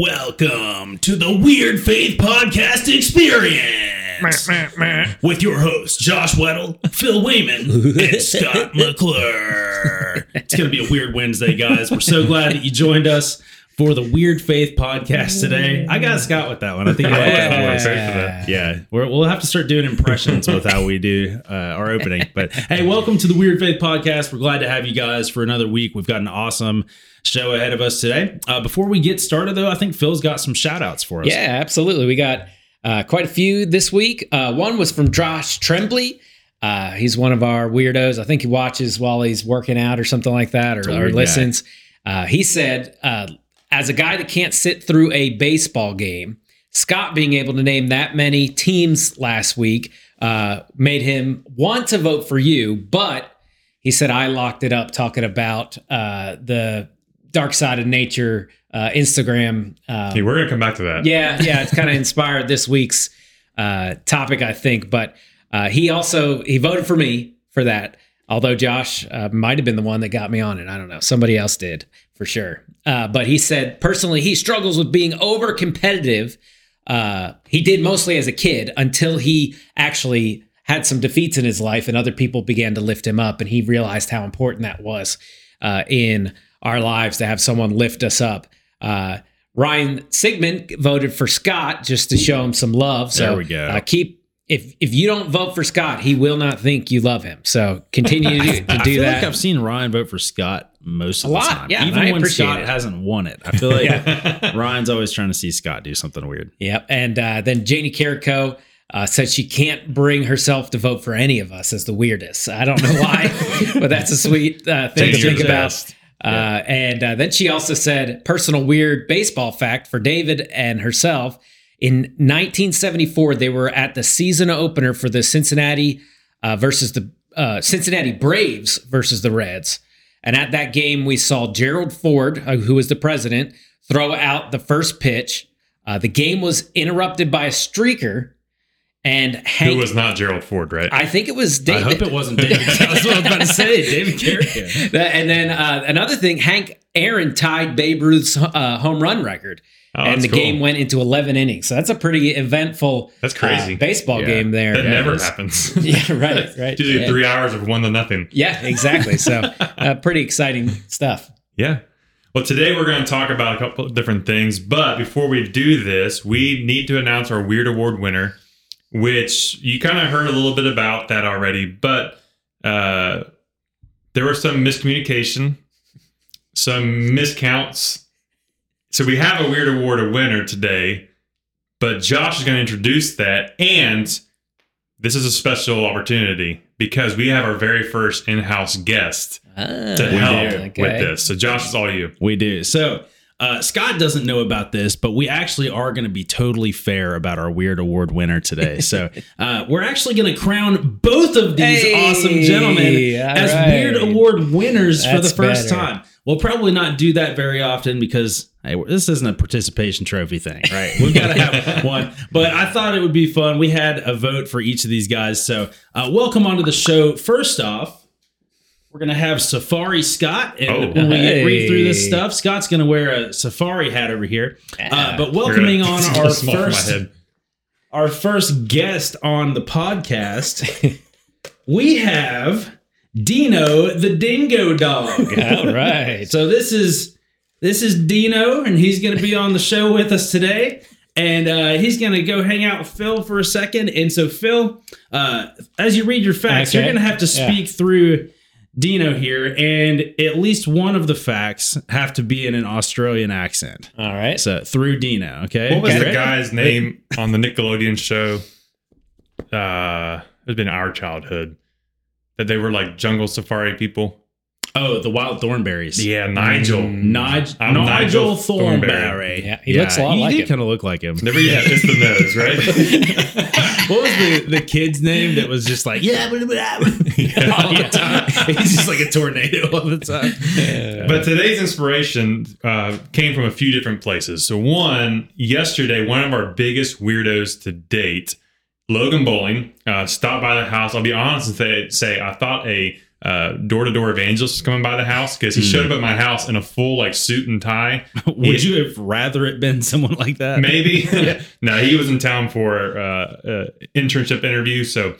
Welcome to the Weird Faith Podcast Experience with your hosts Josh Weddle, Phil Wayman, and Scott McClure. It's going to be a weird Wednesday, guys. We're so glad that you joined us for the Weird Faith Podcast today. I got Scott with that one. I think you like that Yeah. voice. Yeah. Yeah, we're, we'll have to start doing impressions with how we do uh, our opening. But hey, welcome to the Weird Faith Podcast. We're glad to have you guys for another week. We've got an awesome show ahead of us today. Uh, before we get started, though, I think Phil's got some shout outs for us. Yeah, absolutely. We got uh, quite a few this week. Uh, one was from Josh Trembley. Uh, he's one of our weirdos. I think he watches while he's working out or something like that, or, or listens. Uh, he said, uh, as a guy that can't sit through a baseball game, Scott being able to name that many teams last week uh, made him want to vote for you, but he said I locked it up talking about uh, the dark side of nature uh, Instagram. Uh, Hey, we're gonna come back to that. yeah, yeah, it's kind of inspired this week's uh, topic, I think. But uh, he also he voted for me for that. Although Josh uh, might have been the one that got me on it, I don't know. Somebody else did for sure. Uh, but he said personally he struggles with being over competitive. Uh, he did mostly as a kid until he actually had some defeats in his life, and other people began to lift him up, and he realized how important that was uh, in our lives to have someone lift us up. Uh, Ryan Sigmund voted for Scott just to show him some love. So There we go. Uh, keep if if you don't vote for Scott, he will not think you love him. So continue to, to I do feel that. like I've seen Ryan vote for Scott most of A the lot, time. yeah, Even when Scott it. hasn't won it. I feel like Ryan's always trying to see Scott do something weird. Yep. And uh, then Janie Carrico uh, said she can't bring herself to vote for any of us as the weirdest. I don't know why, but that's a sweet uh, thing Take to think about. Uh, and uh, then she also said personal weird baseball fact for David and herself. In 1974, they were at the season opener for the Cincinnati uh, versus the uh, Cincinnati Braves versus the Reds. And at that game, we saw Gerald Ford, uh, who was the president, throw out the first pitch. Uh, the game was interrupted by a streaker, and Who Hank. was not Gerald Ford, right? I think it was David. I hope it wasn't David. That's what I was about to say. David Carrico. That- and then uh, another thing, Hank Aaron tied Babe Ruth's uh, home run record, Oh, and the cool. game went into 11 innings. So that's a pretty eventful. That's crazy. uh, baseball Yeah. game there. that Yeah, never it is. happens. Yeah, right, right. Usually Yeah. three hours of one to nothing. Yeah, exactly. So uh, pretty exciting stuff. Yeah. Well, today we're going to talk about a couple of different things, but before we do this, we need to announce our Weird Award winner, which you kind of heard a little bit about that already, but uh, there was some miscommunication, some miscounts. So we have a Weird Award a winner today, but Josh is going to introduce that, and this is a special opportunity because we have our very first in-house guest Ah, to help okay. with this. So Josh, it's all you. We do. So uh, Scott doesn't know about this, but we actually are going to be totally fair about our Weird Award winner today. So uh, we're actually going to crown both of these Hey, awesome gentlemen as right. Weird Award winners for the first better. time. We'll probably not do that very often because hey, this isn't a participation trophy thing, right? We've got to have one. But I thought it would be fun. We had a vote for each of these guys. So uh, welcome onto the show. First off, we're gonna have Safari Scott, and Oh. when we get- read through this stuff, Scott's gonna wear a safari hat over here. Uh, but welcoming on our little small for first our first guest on the podcast, we have Dino the Dingo Dog. All right. So this is this is Dino, and he's going to be on the show with us today. And uh, he's going to go hang out with Phil for a second. And so, Phil, uh, as you read your facts, you're going to have to Yeah. speak through Dino here, and at least one of the facts have to be in an Australian accent. All right. So through Dino, okay? What was You the guy's name on the Nickelodeon show? Uh, it's been our childhood that they were like jungle safari people. Oh, the Wild Thornberrys. Yeah, Nigel. Nigel, I'm Nigel Nigel Thornberry. Thornberry. Yeah, he looks a lot he like did him. kind of look like him. Never yet. It's the nose, right? what was the, the kid's name that was just like yeah, blah, blah, blah, blah, all the time? He's just like a tornado all the time. But today's inspiration uh, came from a few different places. So, one, yesterday, one of our biggest weirdos to date, Logan Bowling, uh, stopped by the house. I'll be honest and say, say I thought a uh, door-to-door evangelist was coming by the house because he showed up at my house in a full like suit and tie. Would He- you have rather it been someone like that? Maybe. no, he was in town for uh, uh, internship interview, so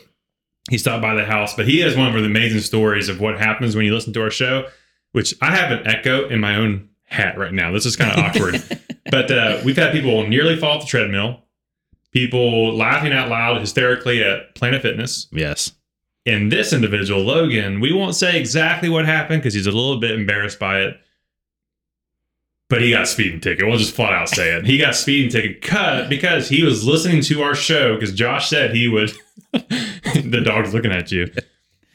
he stopped by the house. But he has one of the amazing stories of what happens when you listen to our show, which I have an echo in my own hat right now. This is kind of awkward, but uh, we've had people nearly fall off the treadmill, people laughing out loud hysterically at Planet Fitness. Yes. And this individual, Logan, we won't say exactly what happened because he's a little bit embarrassed by it. But he got speeding ticket. We'll just flat out say it. He got speeding ticket cut because he was listening to our show because Josh said he would. the dog's looking at you.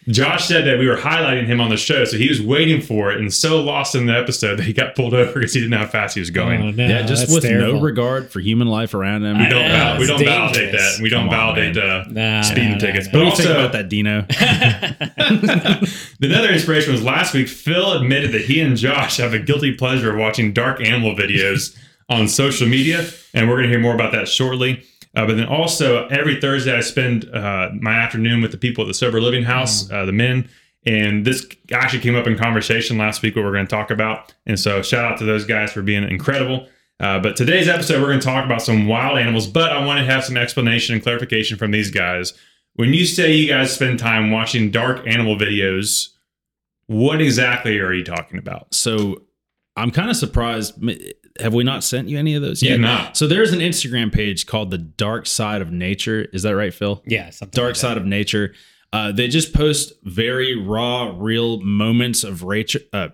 Josh said that we were highlighting him on the show, so he was waiting for it and so lost in the episode that he got pulled over because he didn't know how fast he was going. Oh, no, yeah, just with terrible. no regard for human life around him. We don't, Yeah, val- we don't validate that. We don't Come on, validate uh, Nah, speeding nah, tickets. nah, But What do you also, think about that, Dino? Another inspiration was last week. Phil admitted that he and Josh have a guilty pleasure of watching dark animal videos on social media, and we're going to hear more about that shortly. Uh, but then also every Thursday, I spend uh, my afternoon with the people at the Sober Living House, uh, the men. And this actually came up in conversation last week, what we're going to talk about. And so, shout out to those guys for being incredible. Uh, but today's episode, we're going to talk about some wild animals. But I want to have some explanation and clarification from these guys. When you say you guys spend time watching dark animal videos, what exactly are you talking about? So I'm kind of surprised. M- Have we not sent you any of those You yet? have not. So there's an Instagram page called the Dark Side of Nature. Is that right, Phil? Yeah, something Dark like that. Side of Nature. Uh, they just post very raw, real moments of nature. Uh,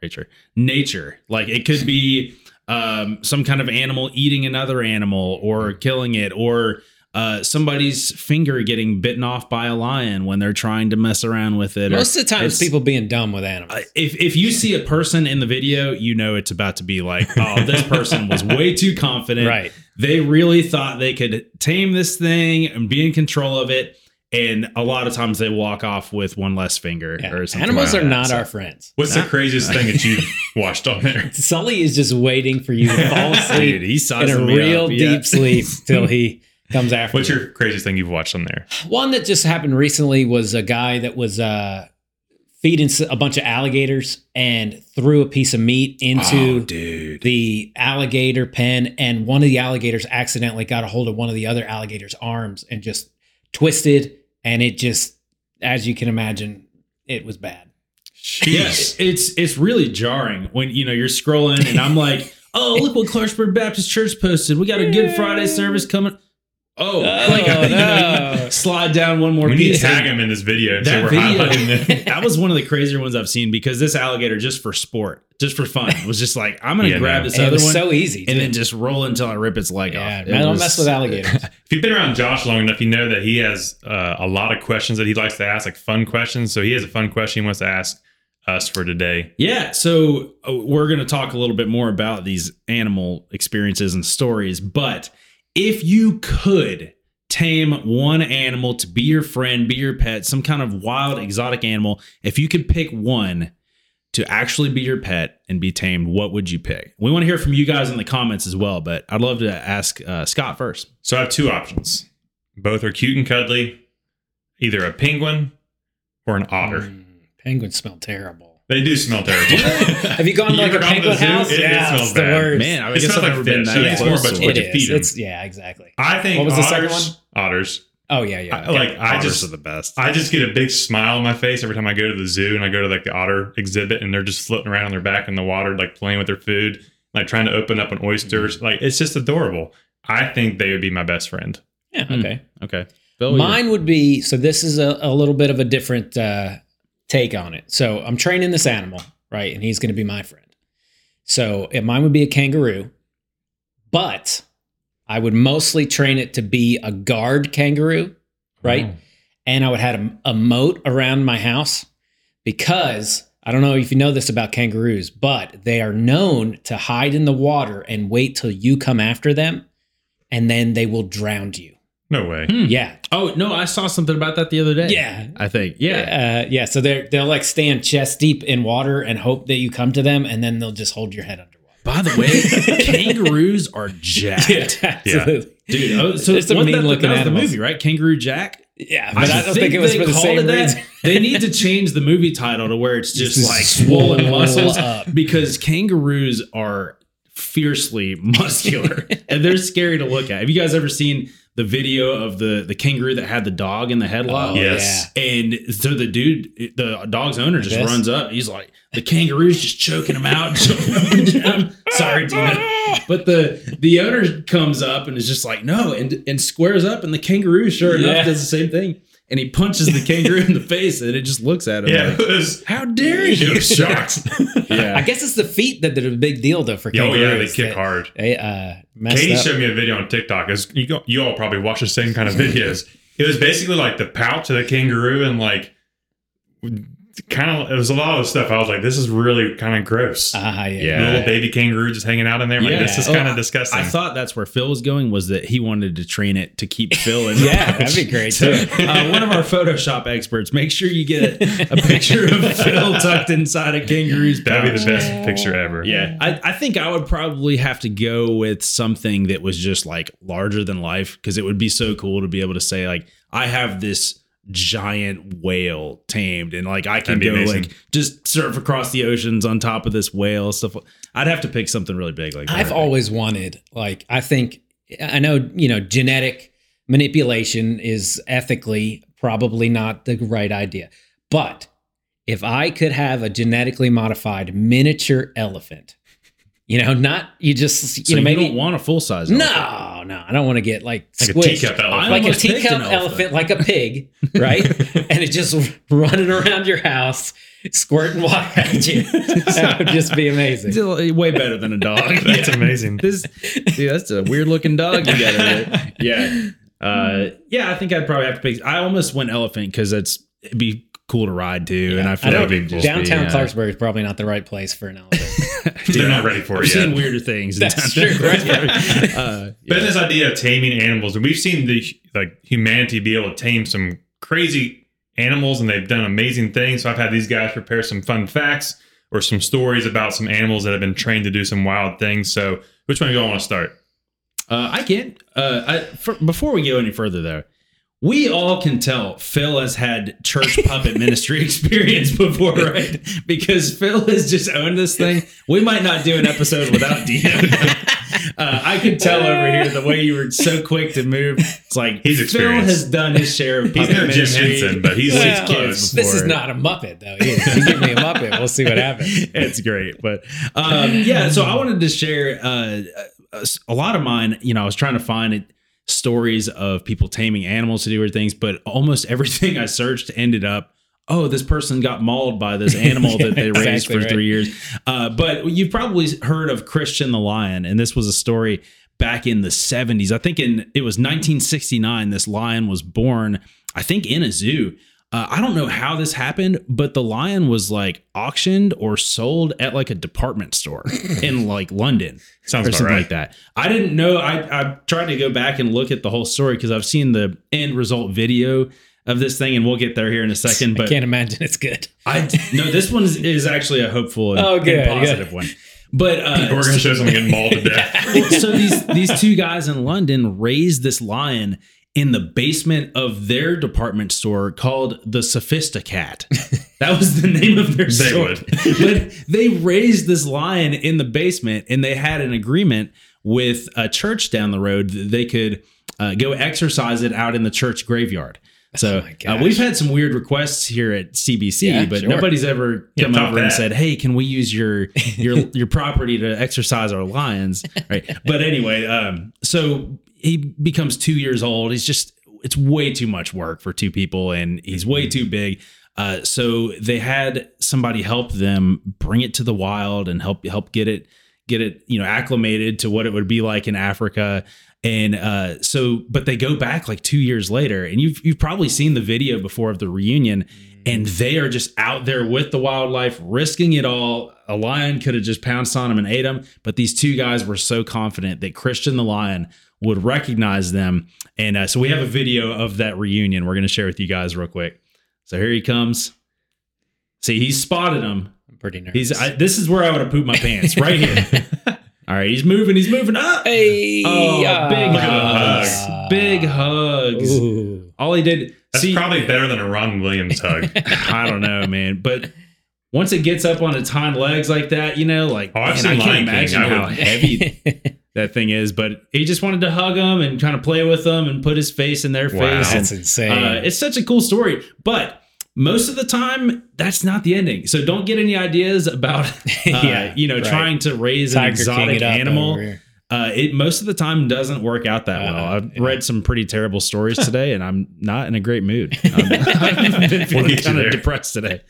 nature, nature. Like it could be um, some kind of animal eating another animal, or killing it, or uh, somebody's finger getting bitten off by a lion when they're trying to mess around with it. or- Most of the time, it's it's- people being dumb with animals. uh, if if you see a person in the video, you know it's about to be like, oh, this person was way too confident. right. They really thought they could tame this thing and be in control of it. And a lot of times they walk off with one less finger Yeah. or something. Animals like are that. not So- our friends. What's the craziest thing that you've watched on there? Sully is just waiting for you to fall Dude, asleep he's in a real up, yeah. deep sleep till he comes after. What's your craziest thing you've watched on there? One that just happened recently was a guy that was uh, feeding a bunch of alligators and threw a piece of meat into Oh, dude. the alligator pen, and one of the alligators accidentally got a hold of one of the other alligator's arms and just twisted, and it just, as you can imagine, it was bad. Yeah, it's it's really jarring when you know you're scrolling and I'm like, oh look what Clarksburg Baptist Church posted. We got a Good Friday service coming. Oh, like, you know, no. slide down one more We need to piece. tag him in this video and say That we're video, highlighting that was one of the crazier ones I've seen because this alligator, just for sport, just for fun, was just like, I'm gonna Yeah, grab no. this And it other was one so easy. and too. then just roll until I rip its leg yeah, off. man, It don't was- mess with alligators. If you've been around Josh long enough, you know that he has uh, a lot of questions that he likes to ask, like fun questions. So he has a fun question he wants to ask us for today. Yeah, so uh, we're going to talk a little bit more about these animal experiences and stories. But if you could tame one animal to be your friend, be your pet, some kind of wild, exotic animal, if you could pick one to actually be your pet and be tamed, what would you pick? We want to hear from you guys in the comments as well, but I'd love to ask uh, Scott first. So I have two options. Both are cute and cuddly, either a penguin or an otter. Mm, penguins smell terrible. They do smell terrible. Have you gone to like a ever gone to the penguin house? It- it yeah, smells it's the bad. worst. Man, I It guess smells I've like never been fish. that I it's more about to what it. you feed them. It's yeah, exactly. I think What was the second one? otters. Oh yeah, yeah. I, like I Otters just are the best. I just get a big smile on my face every time I go to the zoo and I go to like the otter exhibit and they're just floating around on their back in the water, like playing with their food, like trying to open up an oysters. Like it's just adorable. I think they would be my best friend. yeah, Hmm. okay. okay. Bill, you- Mine would be so. This is a, a little bit of a different uh, take on it. So I'm training this animal, right, and he's going to be my friend. So mine would be a kangaroo, but I would mostly train it to be a guard kangaroo, right? Oh. And I would have a, a moat around my house because I don't know if you know this about kangaroos, but they are known to hide in the water and wait till you come after them, and then they will drown you. No way. Hmm. Yeah, Oh no, I saw something about that the other day. yeah. I think. Yeah. Uh, yeah. So they're they'll like stand chest deep in water and hope that you come to them, and then they'll just hold your head underwater. By the way, kangaroos are jacked. absolutely. Dude, oh, so It's a wasn't mean that, looking that was animals. the movie, right? Kangaroo Jack. Yeah, but I, don't think, it was they for the called same it that. reason. They need to change the movie title to where it's just Just like swollen muscles up. because kangaroos are fiercely muscular and they're scary to look at. Have you guys ever seen the video of the the kangaroo that had the dog in the headlock? Oh, Yes. And so the dude, the dog's owner, just runs up. He's like, the kangaroo's just choking him out. Sorry. But the the owner comes up and is just like, no, and and squares up, and the kangaroo, sure enough, does the same thing. And he punches the kangaroo in the face, and it just looks at him. Yeah, like, it was. How dare It you? was shocked. yeah. I guess it's the feet that did a big deal though for oh yeah, they kick that hard. They uh, Katie up. showed me a video on TikTok. It's, you, go, you all probably watch the same kind of videos. It was basically like the pouch of the kangaroo and like kind of it was a lot of stuff. I was like, this is really kind of gross. Ah, yeah, Yeah. Little baby kangaroo just hanging out in there. I'm Like, Yeah. this is Oh, kind I- of disgusting. I thought that's where Phil was going. Was that he wanted to train it to keep Phil in? Yeah, that'd be great So, too. uh, one of our Photoshop experts, make sure you get a, a picture of Phil tucked inside a kangaroo's That'd be the best picture ever. Yeah, I, I think I would probably have to go with something that was just like larger than life because it would be so cool to be able to say like I have this giant whale tamed and like I can go amazing. like just surf across the oceans on top of this whale stuff. I'd have to pick something really big like that. I've always wanted, like, I think, I know, you know, genetic manipulation is ethically probably not the right idea. But if I could have a genetically modified miniature elephant, you know, not you just, you so know, you maybe. don't want a full size. no, no, I don't want to get like, Like a teacup elephant. Like a teacup elephant. elephant. like a pig, right? and it's just running around your house, squirting water at you. that would just be amazing. way better than a dog. That's amazing. This, dude, that's a weird looking dog you got. Yeah. Uh, yeah, I think I'd probably have to pick. I almost went elephant because that's it'd be cool to ride too, and I feel I like don't, it'd just be, downtown yeah. Clarksburg is probably not the right place for an elephant. They're not ready for I've it seen yet. weirder things. in That's downtown true, right? Clarksburg. uh, But this idea of taming animals, and we've seen the like humanity be able to tame some crazy animals, and they've done amazing things. So I've had these guys prepare some fun facts or some stories about some animals that have been trained to do some wild things. So which one do you all want to start? Uh, I can't. Uh, I, for, before we go any further, though, we all can tell Phil has had church puppet ministry experience before, right? Because Phil has just owned this thing. We might not do an episode without Dino. uh, I could tell over here the way you were so quick to move. It's like He's Phil has done his share of He's puppet no Jim ministry. Henson, but he's with Well, kids this is not a Muppet, though. either. You give me a Muppet, we'll see what happens. it's great. But um, yeah, so I wanted to share uh, a, a lot of mine. You know, I was trying to find it, stories of people taming animals to do weird things, but almost everything I searched ended up. Oh, this person got mauled by this animal that they raised exactly for right. three years. Uh, but you've probably heard of Christian the Lion, and this was a story back in the 70s. I think in it was 1969. This lion was born, I think, in a zoo. Uh, I don't know how this happened, but the lion was like auctioned or sold at like a department store in like London Sounds or something right. like that. I didn't know. I, I tried to go back and look at the whole story because I've seen the end result video of this thing, and we'll get there here in a second. But I But can't imagine it's good. I no, this one is, is actually a hopeful and, Oh, good, and positive one. But uh, We're going to show someone getting mauled to death. so these these two guys in London raised this lion in the basement of their department store called the Sophistocat. That was the name of their store. but they raised this lion in the basement, and they had an agreement with a church down the road that they could uh, go exercise it out in the church graveyard. So Oh uh, we've had some weird requests here at CBC, Yeah, but sure. nobody's ever come over and said, "Hey, can we use your your your property to exercise our lions?" Right. But anyway, um, so he becomes two years old. He's just it's way too much work for two people, and he's way too big. Uh, so they had somebody help them bring it to the wild and help help get it get it you know acclimated to what it would be like in Africa. And uh, so, but they go back like two years later, and you've you've probably seen the video before of the reunion, and they are just out there with the wildlife, risking it all. A lion could have just pounced on them and ate them, but these two guys were so confident that Christian the lion would recognize them, and uh, so we have a video of that reunion. We're going to share with you guys real quick. So here he comes. See, he's spotted him. I'm pretty nervous. He's I, this is where I would have pooped my pants right here. All right, he's moving. He's moving up. hey, Oh, ah. big Look at the hugs. hugs. Big hugs. Ooh. All he did. That's See- probably better than a Ron Williams hug. I don't know, man. But once it gets up on its hind legs like that, you know, like Oh, I've man, I seen can't Lion imagine I how heavy that thing is. But he just wanted to hug them and kind of play with them and put his face in their Wow. face. That's and, insane. uh, it's such a cool story, but. Most of the time, that's not the ending. So don't get any ideas about, uh, Yeah, you know, right. trying to raise an Tiger King exotic animal. Uh, it most of the time doesn't work out that Uh, well. I've yeah. read some pretty terrible stories today, and I'm not in a great mood. I'm, I've been feeling kind of depressed today.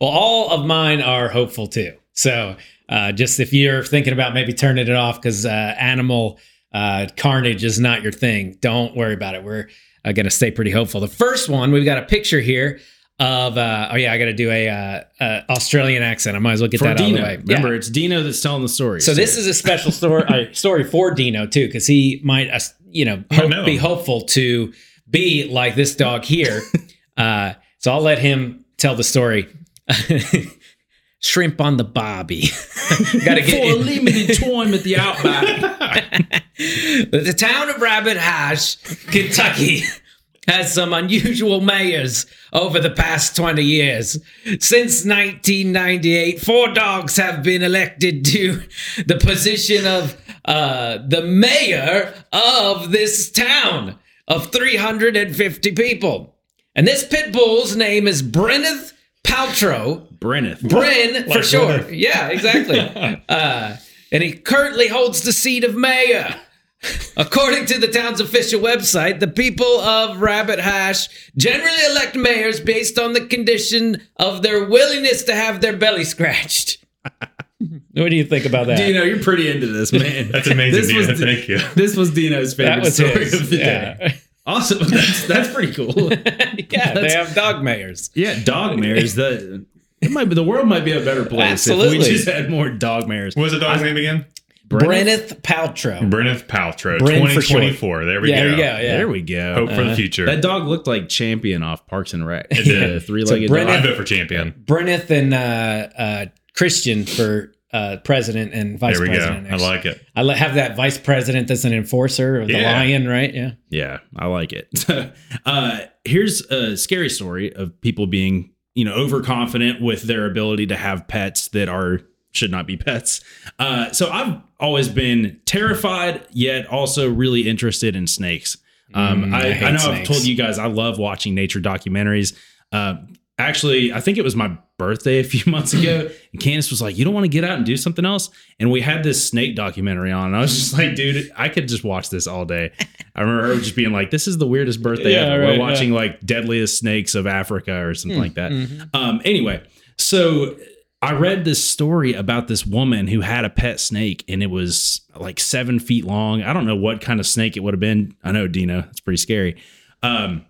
Well, all of mine are hopeful too. So, uh, just if you're thinking about maybe turning it off because uh, animal uh, carnage is not your thing, don't worry about it. We're uh, going to stay pretty hopeful. The first one, we've got a picture here of. Uh, oh yeah, I got to do a uh, uh, Australian accent. I might as well get For that out of Dino, the way. remember Yeah. it's Dino that's telling the story. So this is a special story story for Dino too, because he might, uh, you know, hope, know. be hopeful to be like this dog here. uh, so I'll let him tell the story. Shrimp on the bobby. Got to for get a in. limited time at the Outback. the town of Rabbit Hash, Kentucky, has some unusual mayors over the past 20 years. Since 1998, four dogs have been elected to the position of uh, the mayor of this town of 350 people. And this pit bull's name is Brynneth Pawltro. Brynneth. Bryn for sure. Gwyneth. Yeah, exactly. uh, and he currently holds the seat of mayor. According to the town's official website, the people of Rabbit Hash generally elect mayors based on the condition of their willingness to have their belly scratched. what do you think about that? Dino, you're pretty into this, man. That's amazing, This Dino. was, Thank you. This was Dino's favorite that was story his. of the yeah. day. Awesome. That's, that's pretty cool. yeah, they have dog mayors. Yeah, dog mayors. The it might be the world might be a better place if we just had more dog mares. What was the dog's name again? Brynneth Pawltro. Brynneth Pawltro, Bryn for 2024. There we Yeah, go. there you go. Yeah. There we go. Hope for Uh, the future. That dog looked like champion off Parks and Rec. It did. The three-legged So dog. I vote for champion. Brynneth and uh, uh, Christian for uh, president and vice There we go. president. I like it. I have that vice president as an enforcer of the Yeah. lion, right? Yeah. Yeah, I like it. uh, here's a scary story of people being, you know, overconfident with their ability to have pets that are should not be pets. Uh, so I've always been terrified, yet also really interested in snakes. Um, Mm, I I, I know I've told you guys I love watching nature documentaries. Uh, actually, I think it was my birthday a few months ago, and Candace was like, "You don't want to get out and do something else?" And we had this snake documentary on, and I was just like, "Dude, I could just watch this all day." I remember her just being like, "This is the weirdest birthday Yeah, ever." right, We're watching like Deadliest Snakes of Africa or something like that. Mhm. Um, anyway, so I read this story about this woman who had a pet snake and it was like seven feet long. I don't know what kind of snake it would have been. I know, Dino, it's pretty scary. Um,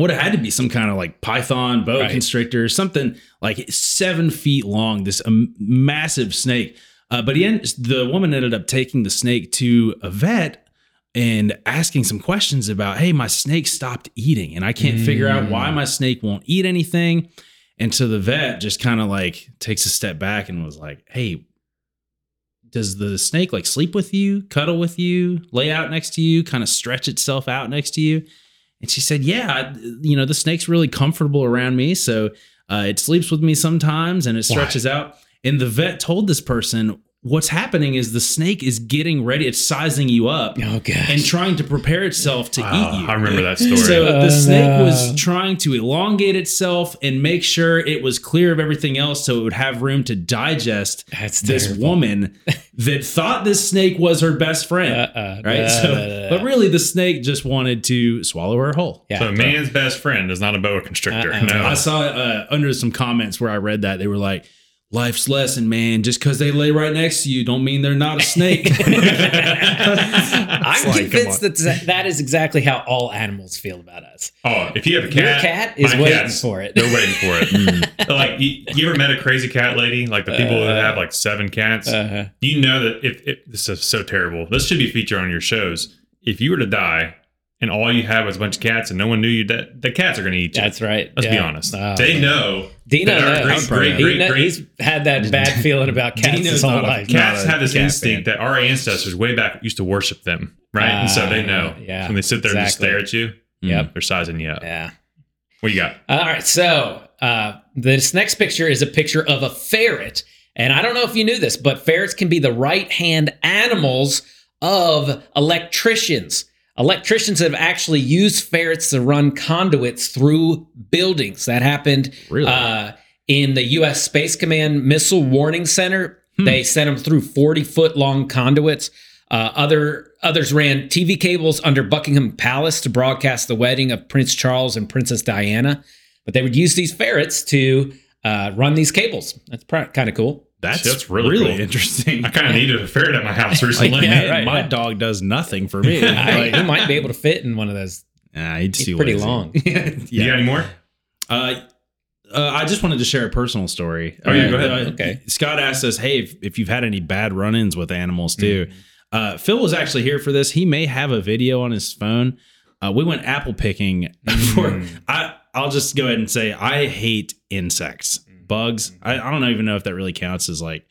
would have had to be some kind of like python, boa Right. constrictor, something like seven feet long, this um, massive snake. Uh, but he end, the woman ended up taking the snake to a vet and asking some questions about, hey, my snake stopped eating and I can't figure out why my snake won't eat anything. And so the vet just kind of like takes a step back and was like, hey, does the snake like sleep with you, cuddle with you, lay out next to you, kind of stretch itself out next to you? And she said, yeah, you know, the snake's really comfortable around me. So uh, it sleeps with me sometimes and it stretches out. And the vet told this person, what's happening is the snake is getting ready, it's sizing you up Oh and trying to prepare itself to Ah, eat you. I remember that story. So Oh, the snake no. was trying to elongate itself and make sure it was clear of everything else so it would have room to digest That's this terrible. woman that thought this snake was her best friend. Uh-uh. Right? Uh, so, but really, the snake just wanted to swallow her whole. yeah. so a man's best friend is not a boa constrictor. Uh-uh. No. I saw uh, under some comments where I read that they were like, "Life's lesson, man. Just because they lay right next to you, don't mean they're not a snake." I'm like, convinced that that is exactly how all animals feel about us. Oh, if you have a cat, Your cat is waiting cats, for it. They're waiting for it. like you, you ever met a crazy cat lady? Like the people that Uh, have like seven cats. Uh-huh. you know that if, if this is so terrible, this should be featured on your shows. If you were to die and all you have is a bunch of cats and no one knew you, that the cats are going to eat you. That's right. Let's be honest. Oh, they man. know. Dino knows. great, great, great, great He's had that bad feeling about cats Dino's his whole life. cats have this cat instinct that our ancestors way back used to worship them, right? and so they Ah, know. yeah, when they sit there and just stare at you, Yep. they're sizing you up. Yeah. What you got? All right, so uh, this next picture is a picture of a ferret, and I don't know if you knew this, but ferrets can be the right hand animals of electricians. Electricians have actually used ferrets to run conduits through buildings. That happened Really? uh, in the U.S. Space Command Missile Warning Center. They sent them through 40 foot long conduits. Uh, other others ran TV cables under Buckingham Palace to broadcast the wedding of Prince Charles and Princess Diana. But they would use these ferrets to uh, run these cables. That's kind of cool. That's, That's really really, cool. interesting. I kind of needed a ferret at my house Like, recently. Yeah, right, my yeah. dog does nothing for me. I, Like, he might be able to fit in one of those. nah, he'd see too pretty lazy. long. You got any more? Uh, uh, I just wanted to share a personal story. Oh, yeah, Uh, go ahead. uh, Okay. Scott asked us, "Hey, if, if you've had any bad run-ins with animals too." Mm-hmm. Uh, Phil was actually here for this. He may have a video on his phone. Uh, we went apple picking for. Mm. I I'll just go ahead and say I hate insects. Bugs. I, I don't even know if that really counts as like.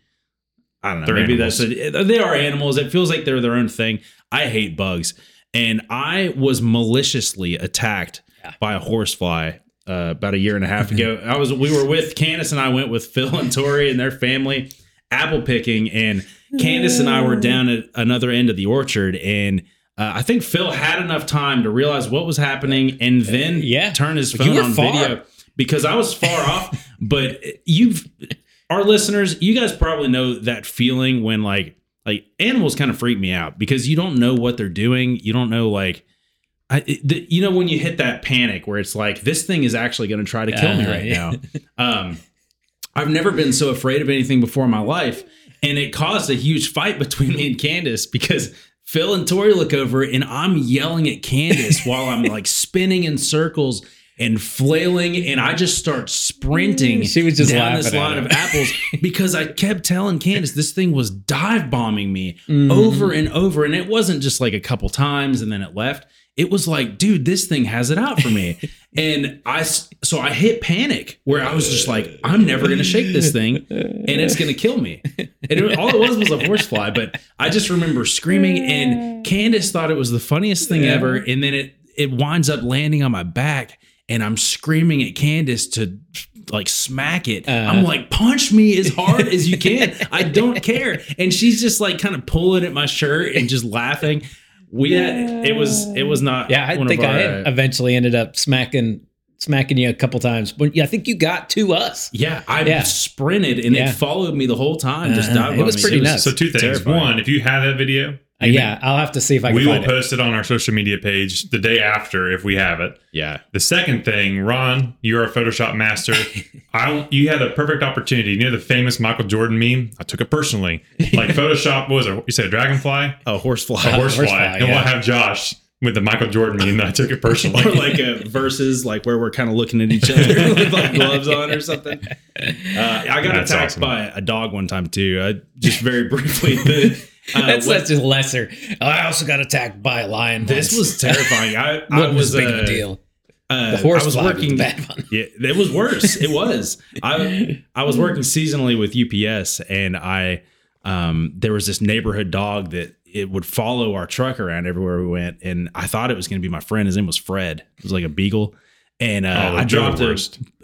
I don't know. They're maybe animals. that's a, they are animals. It feels like they're their own thing. I hate bugs, and I was maliciously attacked Yeah. by a horsefly uh, about a year and a half ago. I was we were with Candace and I went with Phil and Tori and their family apple picking, and Candace and I were down at another end of the orchard, and uh, I think Phil had enough time to realize what was happening and then Yeah. turn his phone on far. video because I was far off. But you've our listeners, you guys probably know that feeling when like like animals kind of freak me out because you don't know what they're doing. You don't know like I, the, you know when you hit that panic where it's like this thing is actually going to try to kill me Uh, right yeah. now. Um, I've never been so afraid of anything before in my life, and it caused a huge fight between me and Candace because Phil and Tori look over and I'm yelling at Candace while I'm like spinning in circles and flailing, and I just start sprinting. She was just down this line of apples because I kept telling Candace this thing was dive bombing me Mm-hmm. over and over, and it wasn't just like a couple times and then it left. It was like, dude, this thing has it out for me. and I so I hit panic where I was just like, I'm never going to shake this thing and it's going to kill me. And it, all it was was a horsefly, but I just remember screaming and Candace thought it was the funniest thing Yeah. ever. And then it, it winds up landing on my back and I'm screaming at Candace to like smack it. Uh. I'm like, punch me as hard as you can. I don't care. And she's just like kind of pulling at my shirt and just laughing. We had it was it was not Yeah, I one think of our, I uh, eventually ended up smacking smacking you a couple times. But yeah, I think you got to us. yeah, I Yeah. sprinted and Yeah. it followed me the whole time. Just Uh-huh. It was bombing. pretty nuts. So two things. terrifying. One, if you have that video, Uh, yeah, I'll have to see if I can we will find it. post it on our social media page the day after if we have it. Yeah. The second thing, Ron, you're a Photoshop master. I you had the perfect opportunity. You know the famous Michael Jordan meme? I took it personally. Like Photoshop, what was it? You said a dragonfly? A horsefly. A horsefly. horsefly, and we'll yeah. have Josh with the Michael Jordan meme that I took it personally. or like a verses like where we're kind of looking at each other with like gloves on or something. Uh, I got That's attacked awesome. by a dog one time too. I, just very briefly. The, uh, That's what- such a lesser. I also got attacked by a lion. this once. was terrifying. I, I Wasn't was as big of uh, a deal. Uh, The horse I was fly was working. the bad one. Yeah, it was worse. It was. I I was working seasonally with UPS, and I um there was this neighborhood dog that it would follow our truck around everywhere we went, and I thought it was going to be my friend. His name was Fred. It was like a beagle, and uh, Oh, I dropped a,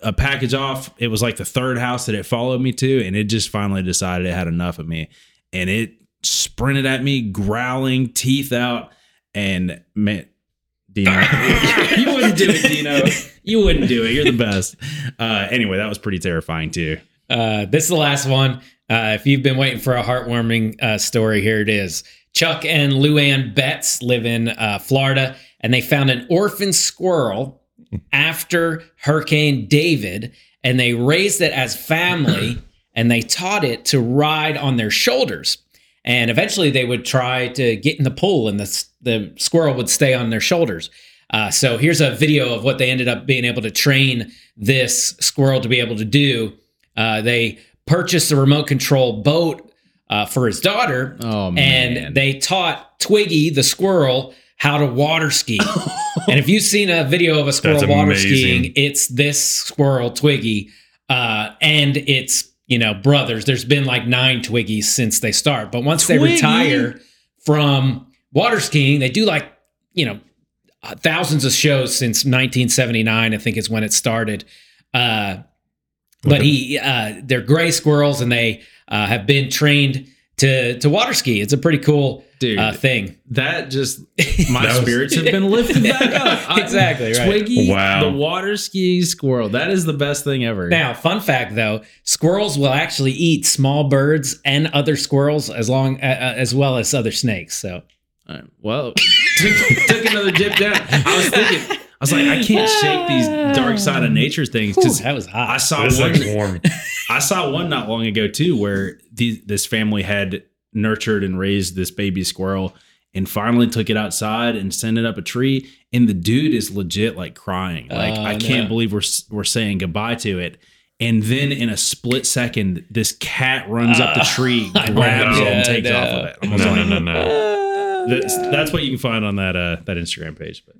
a package off. It was like the third house that it followed me to, and it just finally decided it had enough of me, and it sprinted at me, growling, teeth out, and man. Dino. you wouldn't do it, Dino. You wouldn't do it. You're the best. Uh, anyway, that was pretty terrifying too. Uh, this is the last one. Uh, if you've been waiting for a heartwarming uh, story, here it is. Chuck and Luann Best live in uh, Florida, and they found an orphan squirrel after Hurricane David, and they raised it as family, and they taught it to ride on their shoulders. And eventually, they would try to get in the pool, and the the squirrel would stay on their shoulders. Uh, so here's a video of what they ended up being able to train this squirrel to be able to do. Uh, they purchased a remote control boat uh, for his daughter, Oh and they taught Twiggy the squirrel how to water ski. and if you've seen a video of a squirrel That's water amazing. skiing, it's this squirrel Twiggy, uh, and it's you know brothers. There's been like nine Twiggies since they start, but once they retire from water skiing, they do like you know uh, thousands of shows since 1979. I think is when it started. Uh, but he, uh, they're gray squirrels, and they uh, have been trained to to water ski. It's a pretty cool Dude, uh, thing. that just my That was- spirits have been lifted back up. Exactly, right. Twiggy, Wow. the water ski squirrel. That is the best thing ever. Now, fun fact though, squirrels will actually eat small birds and other squirrels as long uh, as well as other snakes. So All right, well, took, took another dip down. I was thinking, I was like, I can't shake these dark side of nature things Whew, because that was hot. I saw This one. thing's warm. I saw one not long ago too, where the, this family had nurtured and raised this baby squirrel, and finally took it outside and sent it up a tree. And the dude is legit like crying, like Oh, I can't no. believe we're we're saying goodbye to it. And then in a split second, this cat runs up the tree, I grabs it, and takes no. off of it. No, was no, like, no, no. That's, that's what you can find on that uh, that Instagram page. But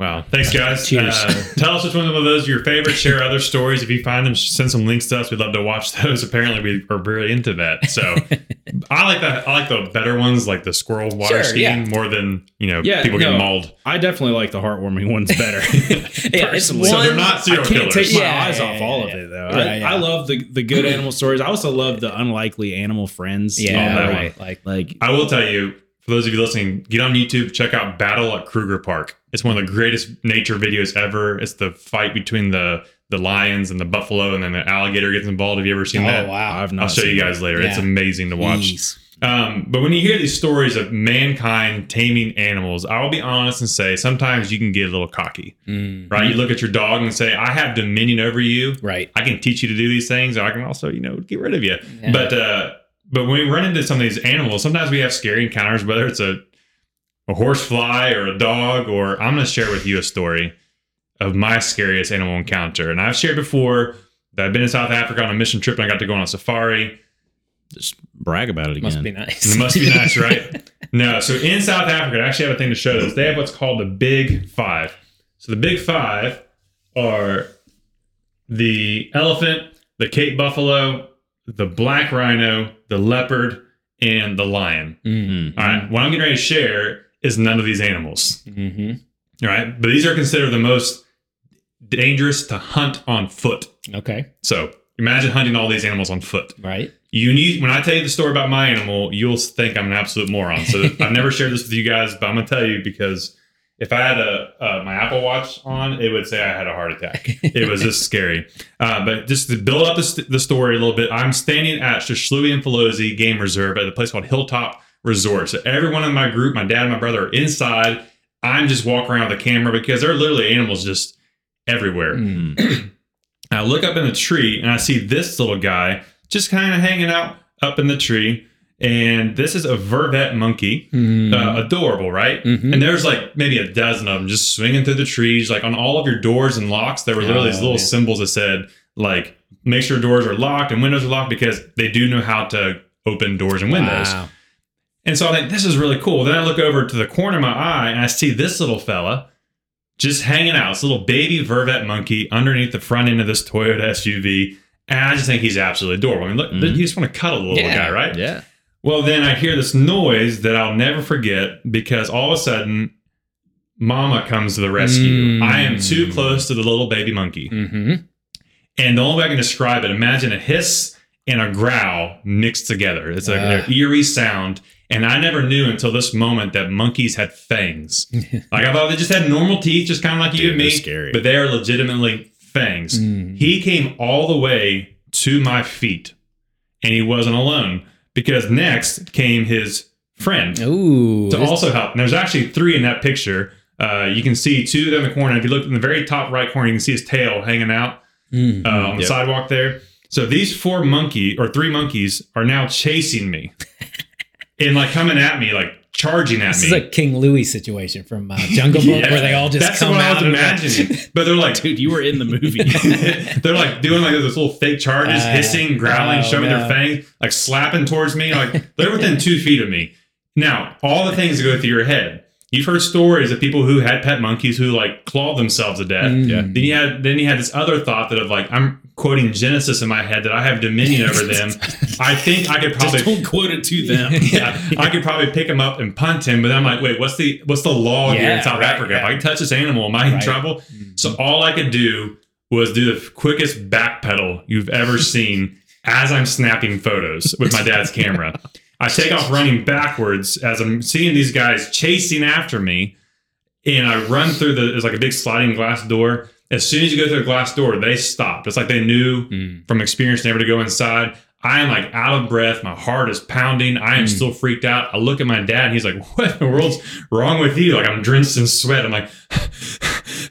Wow. Thanks, guys. Cheers. Uh, tell us which one of those are your favorite. Share other stories. If you find them, send some links to us. We'd love to watch those. Apparently, we are really into that. So I like that. I like the better ones, like the squirrel water Sure, skiing, yeah. more than, you know, Yeah, people no. getting mauled. I definitely like the heartwarming ones better. Yeah, it's personally. So they're not I serial can't killers. take my Yeah, eyes off yeah, all of it though. Right, I, yeah. I love the the good animal stories. I also love the unlikely animal friends. yeah, Oh, that right. Like like I will tell you, for those of you listening, get on YouTube, check out Battle at Kruger Park. It's one of the greatest nature videos ever. It's the fight between the the lions and the buffalo, and then the alligator gets involved. Have you ever seen oh that? wow. I've not. I'll show you guys later. It's amazing to watch. Um, but when you hear these stories of mankind taming animals, I'll be honest and say sometimes you can get a little cocky, Mm, right? You look at your dog and say, "I have dominion over you. right. I can teach you to do these things. Or I can also, you know, get rid of you." Yeah. But uh, but when we run into some of these animals, sometimes we have scary encounters, whether it's a a horse fly or a dog, or I'm going to share with you a story of my scariest animal encounter. And I've shared before that I've been in South Africa on a mission trip and I got to go on a safari. Just brag about it again. Must be nice. It must be nice, right? No. So in South Africa, I actually have a thing to show this. They have what's called the Big Five. So the Big Five are the elephant, the Cape buffalo, the black rhino, the leopard, and the lion. Mm, All right. What I'm getting ready to share is none of these animals. hmm All right. But these are considered the most dangerous to hunt on foot. Okay. So imagine hunting all these animals on foot. Right. You need when I tell you the story about my animal, you'll think I'm an absolute moron. So I've never shared this with you guys, but I'm gonna tell you because if I had a uh, my Apple Watch on, it would say I had a heart attack. It was just scary. Uh, but just to build up the, st- the story a little bit, I'm standing at Hluhluwe-iMfolozi Game Reserve at a place called Hilltop Resort. So everyone in my group, my dad and my brother, are inside. I'm just walking around with the camera because there are literally animals just everywhere. Mm. I look up in the tree and I see this little guy just kind of hanging out up in the tree. And this is a vervet monkey, Mm. uh, adorable, right? Mhm. And there's like maybe a dozen of them just swinging through the trees. Like on all of your doors and locks, there were literally these Oh, little man. symbols that said, like, make sure doors are locked and windows are locked because they do know how to open doors and windows. Wow. And so I think this is really cool. Then I look over to the corner of my eye and I see this little fella just hanging out, this little baby vervet monkey underneath the front end of this Toyota SUV. And I just think he's absolutely adorable. I mean, look, Mhm. you just want to cuddle the little Yeah. guy, right? Yeah. Well, then I hear this noise that I'll never forget because all of a sudden, Mama comes to the rescue. Mm. I am too close to the little baby monkey. hmm And the only way I can describe it, imagine a hiss and a growl mixed together. It's like Ah. an eerie sound. And I never knew until this moment that monkeys had fangs. like I thought they just had normal teeth, just kind of like you and me. scary. But they are legitimately fangs. Mm. He came all the way to my feet, and he wasn't alone because next came his friend Ooh. to this- also help. And there's actually three in that picture. Uh, you can see two in the corner. If you look in the very top right corner, you can see his tail hanging out Mm. uh, on the Yep. sidewalk there. So these four monkey or three monkeys are now chasing me and like coming at me, like charging at This me. is a King Louie situation from uh, Jungle Book Yeah. where they all just That's come what I was of the- imagining. But they're like, Dude, you were in the movie. they're like doing like this little fake charges, Uh, hissing, growling, oh, showing no. their fangs, like slapping towards me. Like they're within two feet of me. Now, all the things that go through your head. You've heard stories of people who had pet monkeys who like clawed themselves to death. Mm. Yeah. Then you had then you had this other thought that of like I'm quoting Genesis in my head that I have dominion over them. I think I could probably Just don't quote it to them. yeah, I could probably pick him up and punt him, but I'm like, wait, what's the what's the law here in South right, Africa? If yeah. I touch this animal, am I in Right. trouble? So all I could do was do the quickest backpedal you've ever seen as I'm snapping photos with my dad's camera. I take off running backwards as I'm seeing these guys chasing after me, and I run through the there's like a big sliding glass door. As soon as you go through the glass door, they stopped. It's like they knew Mm. from experience never to go inside. I am like out of breath. My heart is pounding. I am Mm. still freaked out. I look at my dad and he's like, What in the world's wrong with you? Like, I'm drenched in sweat. I'm like,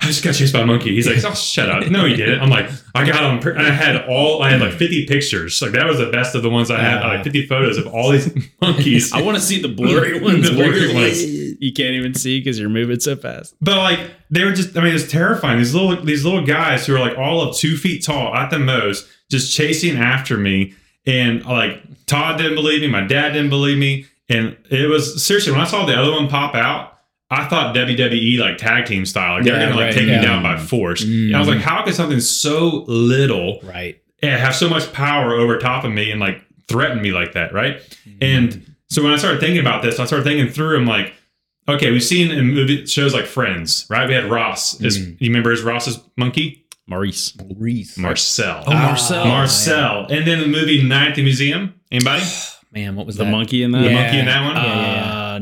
just got chased by a monkey. He's like, Oh, shut up. No, he didn't. I'm like, I got on, and I had all, I had like 50 pictures. Like, that was the best of the ones I had. Ah. like 50 photos of all these monkeys. I want to see the blurry ones. The blurry ones. like, You can't even see because you're moving so fast. But like they were just I mean it's terrifying. These little these little guys who are like all of two feet tall at the most, just chasing after me. And like Todd didn't believe me, my dad didn't believe me. And it was seriously when I saw the other one pop out, I thought WWE like tag team style. Like they're Yeah, gonna like right, take yeah. me down by force. And I was like, how could something so little Right. and have so much power over top of me and like threaten me like that, right? And so when I started thinking about this, I started thinking through. I'm like, okay, we've seen in movie shows like Friends, right? We had Ross. Is Mhm. you remember his Ross's monkey? Maurice. Maurice. Marcel. Oh, Marcel. Marcel. And then the movie Night at the Museum. Anybody? Man, what was The that? monkey in that? The monkey in that one? Uh,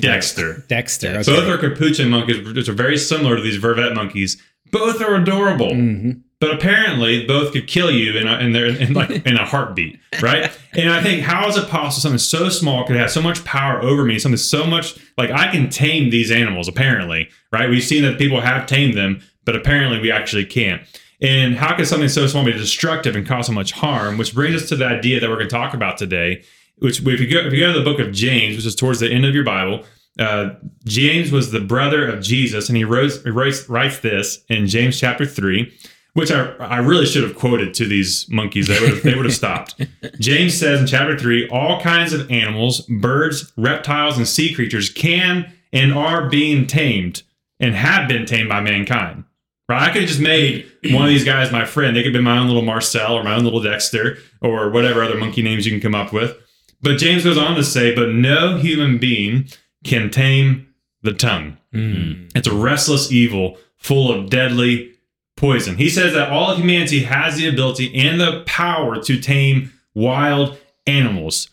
Dexter. Dexter. Okay. Both are capuchin monkeys, which are very similar to these vervet monkeys. Both are adorable. Mhm. but apparently both could kill you in a, in, their, in like in a heartbeat, right? and I think how is it possible something so small could have so much power over me? Something so much like I can tame these animals. Apparently, right? We've seen that people have tamed them, but apparently we actually can't. And how can something so small be destructive and cause so much harm? Which brings us to the idea that we're going to talk about today. Which, if you go if you go to the book of James, which is towards the end of your Bible, uh, James was the brother of Jesus, and he wrote, writes, writes this in James chapter three, which I, I really should have quoted to these monkeys. They would have, they would have stopped. James says in chapter three, all kinds of animals, birds, reptiles, and sea creatures can and are being tamed and have been tamed by mankind. Right? I could have just made one of these guys my friend. They could be my own little Marcel or my own little Dexter or whatever other monkey names you can come up with. But James goes on to say, but no human being can tame the tongue. Mm. It's a restless evil full of deadly poison. He says that all of humanity has the ability and the power to tame wild animals.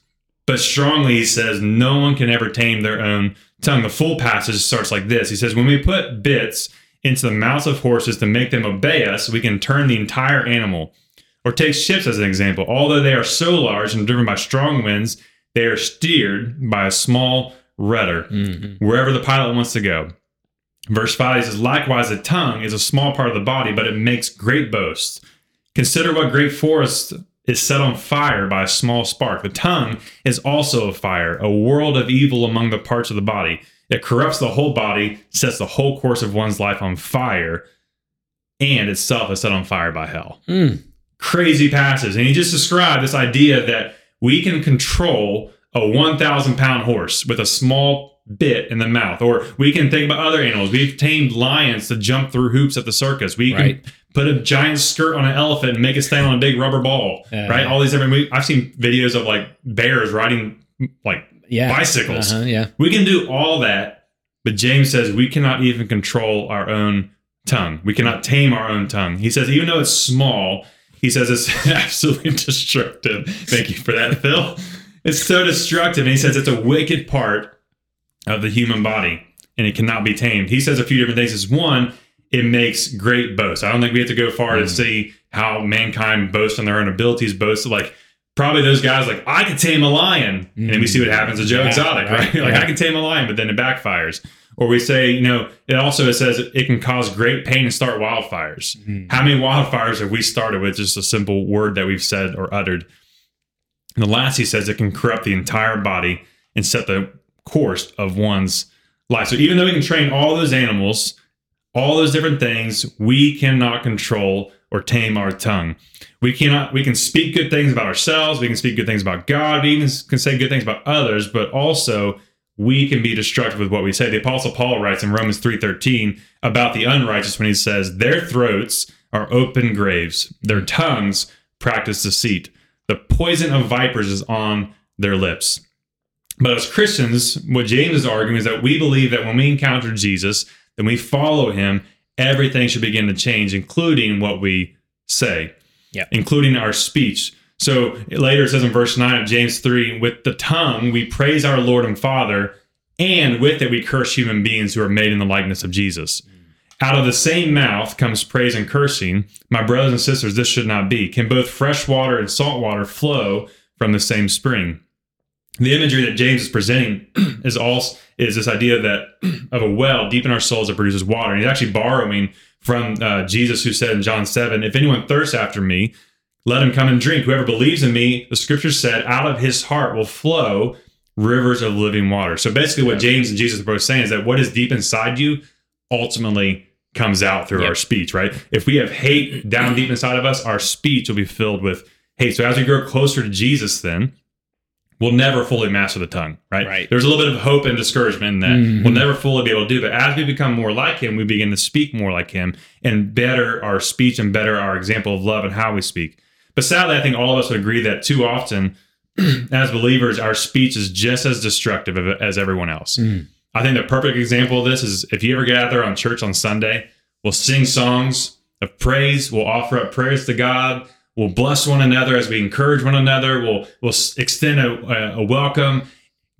But strongly, he says no one can ever tame their own tongue. The full passage starts like this He says, When we put bits into the mouths of horses to make them obey us, we can turn the entire animal. Or take ships as an example. Although they are so large and driven by strong winds, they are steered by a small rudder Mhm. wherever the pilot wants to go. Verse 5 says, Likewise, the tongue is a small part of the body, but it makes great boasts. Consider what great forest is set on fire by a small spark. The tongue is also a fire, a world of evil among the parts of the body. It corrupts the whole body, sets the whole course of one's life on fire, and itself is set on fire by hell Mm. Crazy passes. And he just described this idea that we can control a 1,000 pound horse with a small bit in the mouth. Or we can think about other animals. We've tamed lions to jump through hoops at the circus. We Right. can put a giant skirt on an elephant and make it stand on a big rubber ball. Uh, right? All these different, we- I've seen videos of like bears riding like Yeah. bicycles. Uh-huh, yeah. We can do all that, but James says we cannot even control our own tongue. We cannot tame our own tongue. He says, even though it's small, he says it's absolutely destructive. Thank you for that, Phil. It's so destructive. And he says it's a wicked part of the human body and it cannot be tamed. He says a few different things. Is one, it makes great boasts. I don't think we have to go far to hmm. see how mankind boasts on their own abilities, boasts like probably those guys like I could tame a lion, and then we hmm. see what happens to Joe Yeah, Exotic, right? right, like yeah. I can tame a lion, but then it backfires. Or we say, you know, it also says it can cause great pain and start wildfires. Mhm. How many wildfires have we started with just a simple word that we've said or uttered? And the last he says it can corrupt the entire body and set the course of one's life. So even though we can train all those animals, all those different things, we cannot control or tame our tongue. We cannot we can speak good things about ourselves, we can speak good things about God, we even can say good things about others, but also we can be destructive with what we say. The apostle Paul writes in Romans 3:13 about the unrighteous when he says, "Their throats are open graves, their tongues practice deceit. The poison of vipers is on their lips." But as Christians, what James is arguing is that we believe that when we encounter Jesus, then we follow him, everything should begin to change, including what we say, including our speech. So later it says in verse 9 of James 3 with the tongue we praise our Lord and Father, and with it we curse human beings who are made in the likeness of Jesus. Out of the same mouth comes praise and cursing. My brothers and sisters, this should not be. Can both fresh water and salt water flow from the same spring? The imagery that James is presenting is also is this idea that of a well deep in our souls that produces water. And he's actually borrowing from uh, Jesus, who said in John 7, If anyone thirsts after me, let him come and drink. Whoever believes in me, the scripture said, out of his heart will flow rivers of living water. So basically, what James and Jesus are both saying is that what is deep inside you ultimately comes out through Yep. our speech, right? If we have hate down deep inside of us, our speech will be filled with hate. So as we grow closer to Jesus, then we'll never fully master the tongue, right? Right. There's a little bit of hope and discouragement in that Mhm. we'll never fully be able to do. But as we become more like Him, we begin to speak more like Him and better our speech and better our example of love and how we speak. But sadly, I think all of us would agree that too often, as believers, our speech is just as destructive as everyone else. Mm. I think the perfect example of this is if you ever get out there on church on Sunday, we'll sing songs of praise, we'll offer up prayers to God, we'll bless one another as we encourage one another, we'll we'll extend a, a, a welcome.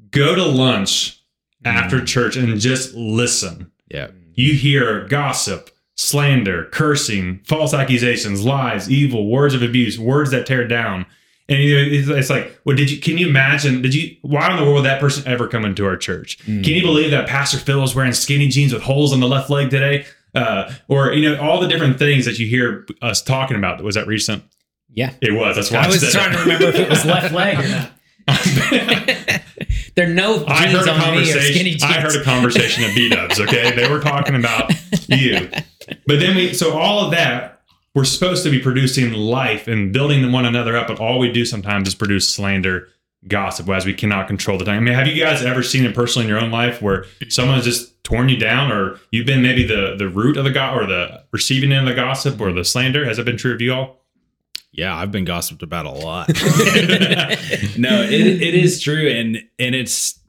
Go to lunch after church and just listen. Yeah. You hear gossip, slander, cursing, false accusations, lies, evil, words of abuse, words that tear down. And it's, it's like, well, did you? Can you imagine? Did you? Why in the world would that person ever come into our church? Can you believe that Pastor Phil is wearing skinny jeans with holes on the left leg today? Uh, or you know, all the different things that you hear us talking about. Was that recent? Yeah. It was. That's why I was trying to remember if it was left leg or not. there are no jeans I heard a on me or skinny jeans. I heard a conversation at B Dubs. Okay, they were talking about you, but then we. So all of that, we're supposed to be producing life and building one another up, but all we do sometimes is produce slander, gossip, as we cannot control the time. I mean, have you guys ever seen it personally in your own life where someone's just torn you down, or you've been maybe the the root of the go- or the receiving end of the gossip or the slander? Has it been true of you all? Yeah, I've been gossiped about a lot. no, it, it is true, and and it's.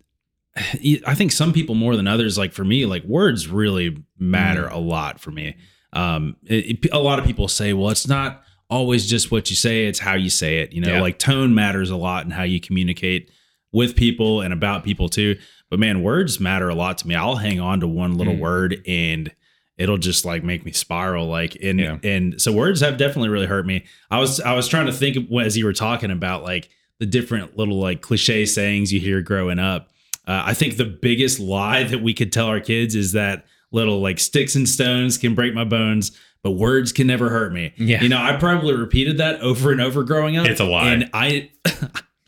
I think some people more than others. Like for me, like words really matter a lot for me. Um, it, it- a lot of people say, well, it's not always just what you say; it's how you say it. You know, Yeah. like tone matters a lot in how you communicate with people and about people too. But man, words matter a lot to me. I'll hang on to one little Mm. word and it'll just like make me spiral like and Yeah. and so words have definitely really hurt me i was i was trying to think of as you were talking about like the different little like cliche sayings you hear growing up uh, i think the biggest lie that we could tell our kids is that little like sticks and stones can break my bones but words can never hurt me Yeah. you know i probably repeated that over and over growing up It's a lie. and i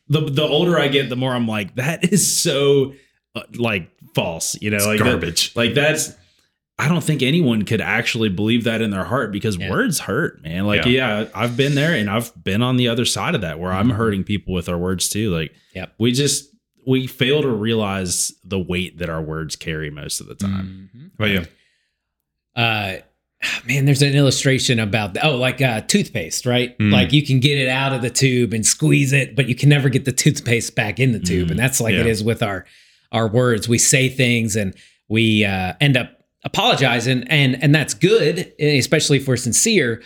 the the older i get the more i'm like that is so uh, like false you know It's like that- garbage. like that's I don't think anyone could actually believe that in their heart because Yeah. words hurt, man. Like, yeah. I've been there and I've been on the other side of that where I'm hurting people with our words too. Like, Yep. we just we fail to realize the weight that our words carry most of the time. But yeah, uh man there's an illustration about oh like uh toothpaste right Mm. like you can get it out of the tube and squeeze it but you can never get the toothpaste back in the tube Mm. and that's like it Yeah. is with our our words we say things and we uh end up apologizing and and that's good especially if we're sincere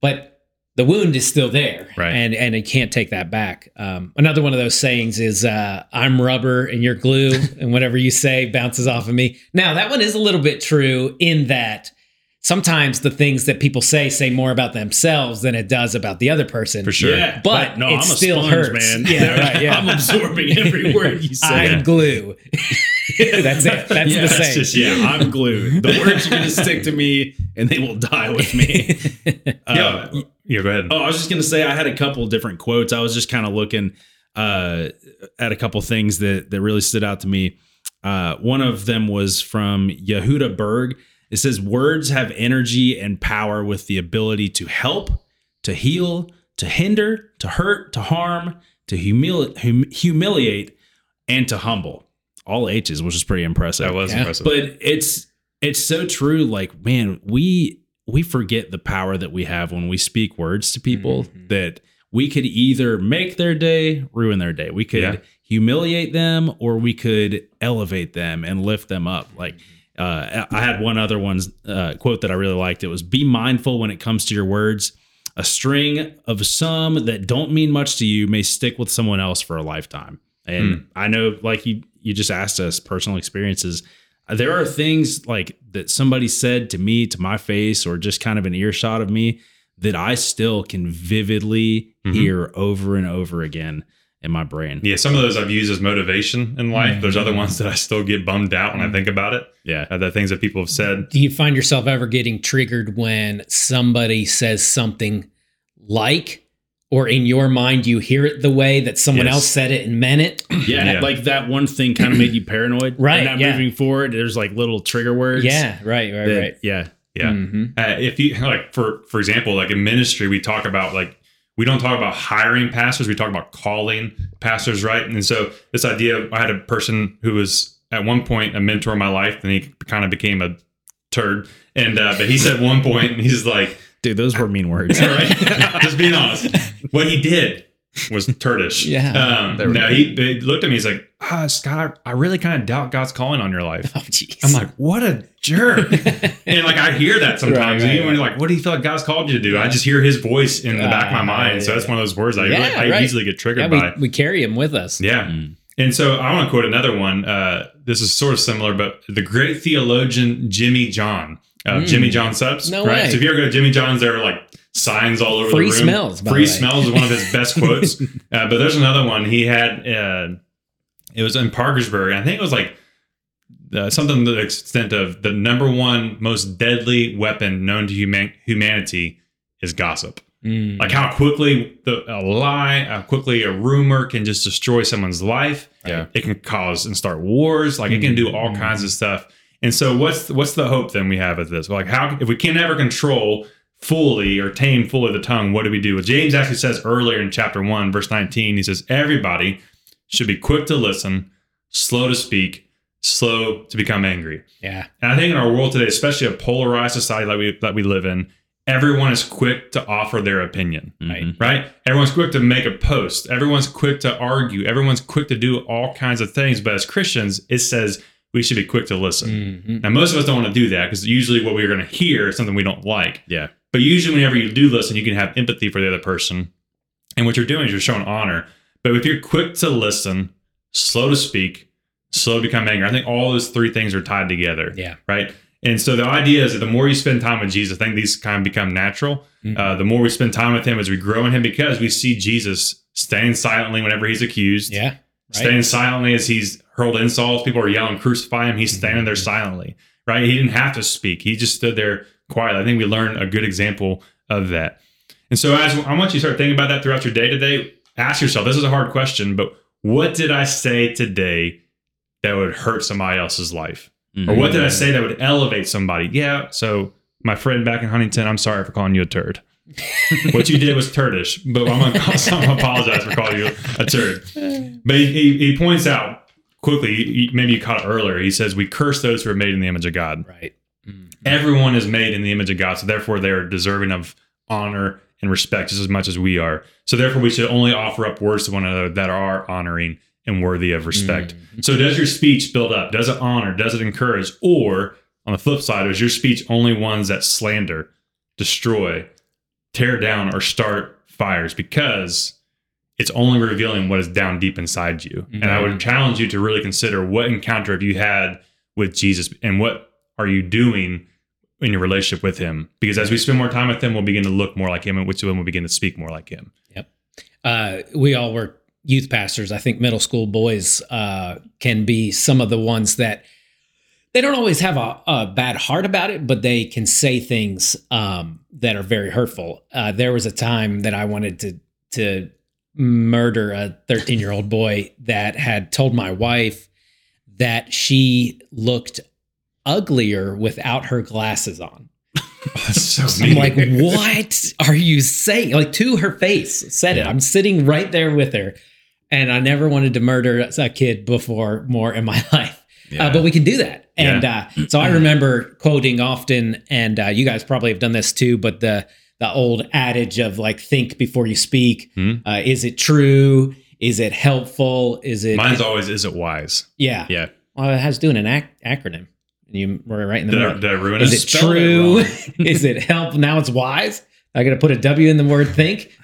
but the wound is still there Right. and and it can't take that back um, another one of those sayings is uh, i'm rubber and you're glue and whatever you say bounces off of me now that one is a little bit true in that sometimes the things that people say say more about themselves than it does about the other person for sure. Yeah, But no, it I'm a still sponge, hurts. man. Yeah, right, yeah. I'm absorbing every word you say. i'm glue that's it that's yeah, the that's saying just- yeah, I'm glued. The words are gonna stick to me and they will die with me. Yeah, Uh, yeah. Go ahead. Oh, I was just gonna say I had a couple of different quotes. I was just kind of looking uh, at a couple things that that really stood out to me. Uh, one of them was from Yehuda Berg. It says, "Words have energy and power with the ability to help, to heal, to hinder, to hurt, to harm, to humili- hum- humiliate, and to humble. All H's, which is pretty impressive. That was Yeah. impressive. but it's it's so true. Like, man, we we forget the power that we have when we speak words to people Mhm. that we could either make their day, ruin their day. We could Yeah. humiliate them, or we could elevate them and lift them up. Like. Uh, I had one other one uh, quote that I really liked. It was "Be mindful when it comes to your words. A string of some that don't mean much to you may stick with someone else for a lifetime." And I know, like you, you just asked us personal experiences. There are things like that somebody said to me, to my face, or just kind of an earshot of me that I still can vividly Mhm. hear over and over again in my brain. yeah, some of those I've used as motivation in life. There's other ones that I still get bummed out when I think about it. Yeah. Uh, the things that people have said. Do you find yourself ever getting triggered when somebody says something like, or in your mind, you hear it the way that someone Yes. else said it and meant it? Yeah, Yeah. like that one thing kind of made you paranoid. Right, And now yeah. moving forward, there's like little trigger words. yeah, right, right, that- right. Yeah. Yeah. Mhm. Uh, if you like, for for example, like in ministry, we talk about like we don't talk about hiring pastors. We talk about calling pastors, right? And so this idea, I had a person who was at one point a mentor in my life, and he kind of became a turd. And uh, but he said one and he's like, Dude, those were mean words. All right. Just being honest. What he did was turdish. Yeah. Um, There no, he, he looked at me. He's like, ah, Scott, I really kind of doubt God's calling on your life. Oh, jeez. I'm like, what a jerk. and like, I hear that sometimes. Right, right, Even when you're like, what do you feel like God's called you to do? I just hear his voice in the back of my Ah, mind. So yeah. that's one of those words I, Yeah, really, I right. easily get triggered yeah, by. we, we carry him with us. Yeah. Mm. And so I want to quote another one. Uh, this is sort of similar, but the great theologian Jimmy John, uh, Mm. Jimmy John Subs. No right? way. So if you ever go to Jimmy John's, there are like signs all over Free the room. smells, by Free the way. smells is one of his best quotes. Uh, but there's another one he had. Uh, it was in Parkersburg. I think it was like uh, something to the extent of the number one most deadly weapon known to human- humanity is gossip Mm. like how quickly the a lie, how quickly a rumor can just destroy someone's life. Yeah. it can cause and start wars. Like it can do all Mhm. kinds of stuff. And so, what's what's the hope then we have of this? Like, how if we can never control fully or tame fully the tongue, what do we do? Well, James actually says earlier in chapter one, verse nineteen, he says everybody should be quick to listen, slow to speak, slow to become angry. yeah. And I think in our world today, especially a polarized society like we that we live in, everyone is quick to offer their opinion. Mhm. Right? Everyone's quick to make a post. Everyone's quick to argue. Everyone's quick to do all kinds of things. But as Christians, it says we should be quick to listen. Mhm. Now, most of us don't want to do that because usually what we're going to hear is something we don't like. Yeah. But usually, whenever you do listen, you can have empathy for the other person. And what you're doing is you're showing honor. But if you're quick to listen, slow to speak, slow to become angry, I think all those three things are tied together Yeah. right? And so the idea is that the more you spend time with Jesus, I think these kind of become natural. Mhm. Uh, the more we spend time with Him as we grow in Him, because we see Jesus staying silently whenever He's accused, Yeah. Right. staying silently as He's hurled insults. People are yelling, "Crucify Him!" He's standing there Mhm. silently, right? He didn't have to speak; he just stood there quietly. I think we learn a good example of that. And so, as I want you to start thinking about that throughout your day today, ask yourself: This is a hard question, but what did I say today that would hurt somebody else's life? Mhm. Or what did I say that would elevate somebody? Yeah. So my friend back in Huntington, I'm sorry for calling you a turd. what you did was turdish, but I'm gonna, I'm gonna apologize for calling you a turd. But he, he, he points out quickly, he- maybe you caught it earlier. He says we curse those who are made in the image of God. Right. Mm. Everyone is made in the image of God, so therefore they are deserving of honor and respect just as much as we are. So therefore we should only offer up words to one another that are honoring and worthy of respect. Mhm. So does your speech build up? Does it honor? Does it encourage? Or on the flip side, is your speech only ones that slander, destroy, tear down, or start fires? Because it's only revealing what is down deep inside you. And I would challenge you to really consider what encounter have you had with Jesus and what are you doing in your relationship with him? Because as we spend more time with him, we'll begin to look more like him, and which will begin to speak more like him. uh, we all were youth pastors. I think middle school boys uh, can be some of the ones that they don't always have a, a bad heart about it, but they can say things um, that are very hurtful. Uh, there was a time that I wanted to to murder a 13 year old boy that had told my wife that she looked uglier without her glasses on. so I'm like, what are you saying? Like to her face, said it. I'm sitting right there with her. and I never wanted to murder a kid before more in my life. Uh, but we can do that. And uh, so I remember quoting often, and uh, you guys probably have done this too, but the the old adage of like think before you speak. Hmm. Uh, is it true? Is it helpful? Is it? Mine's always is it wise? yeah. Yeah. Well, it has doing an ac- acronym. You were right in the Did I, middle. did I ruin Is it? it true? is it help? Now it's wise. I got to put a W in the word think.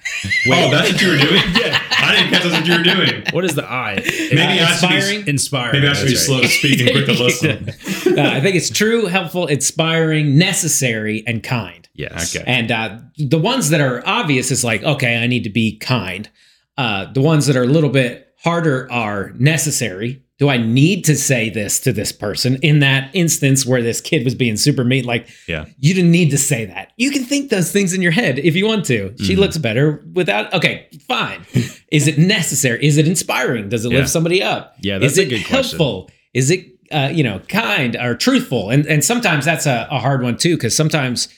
Oh, that's what you were doing? yeah. I didn't catch that's what you were doing. What is the I? Maybe Uh, I should be inspiring. Inspiring. maybe I should be that's slow to speak and quick to listen. Uh, I think it's true, helpful, inspiring, necessary, and kind. Yes. Okay. And uh, the ones that are obvious is like, okay, I need to be kind. Uh, the ones that are a little bit harder are necessary. Do I need to say this to this person in that instance where this kid was being super mean? Like, Yeah. you didn't need to say that. You can think those things in your head if you want to. She Mhm. looks better without. Okay, fine. Is it necessary? Is it inspiring? Does it Yeah. lift somebody up? Yeah, that's Is a it good question. helpful? Is it uh, you know kind or truthful? And and sometimes that's a, a hard one too because sometimes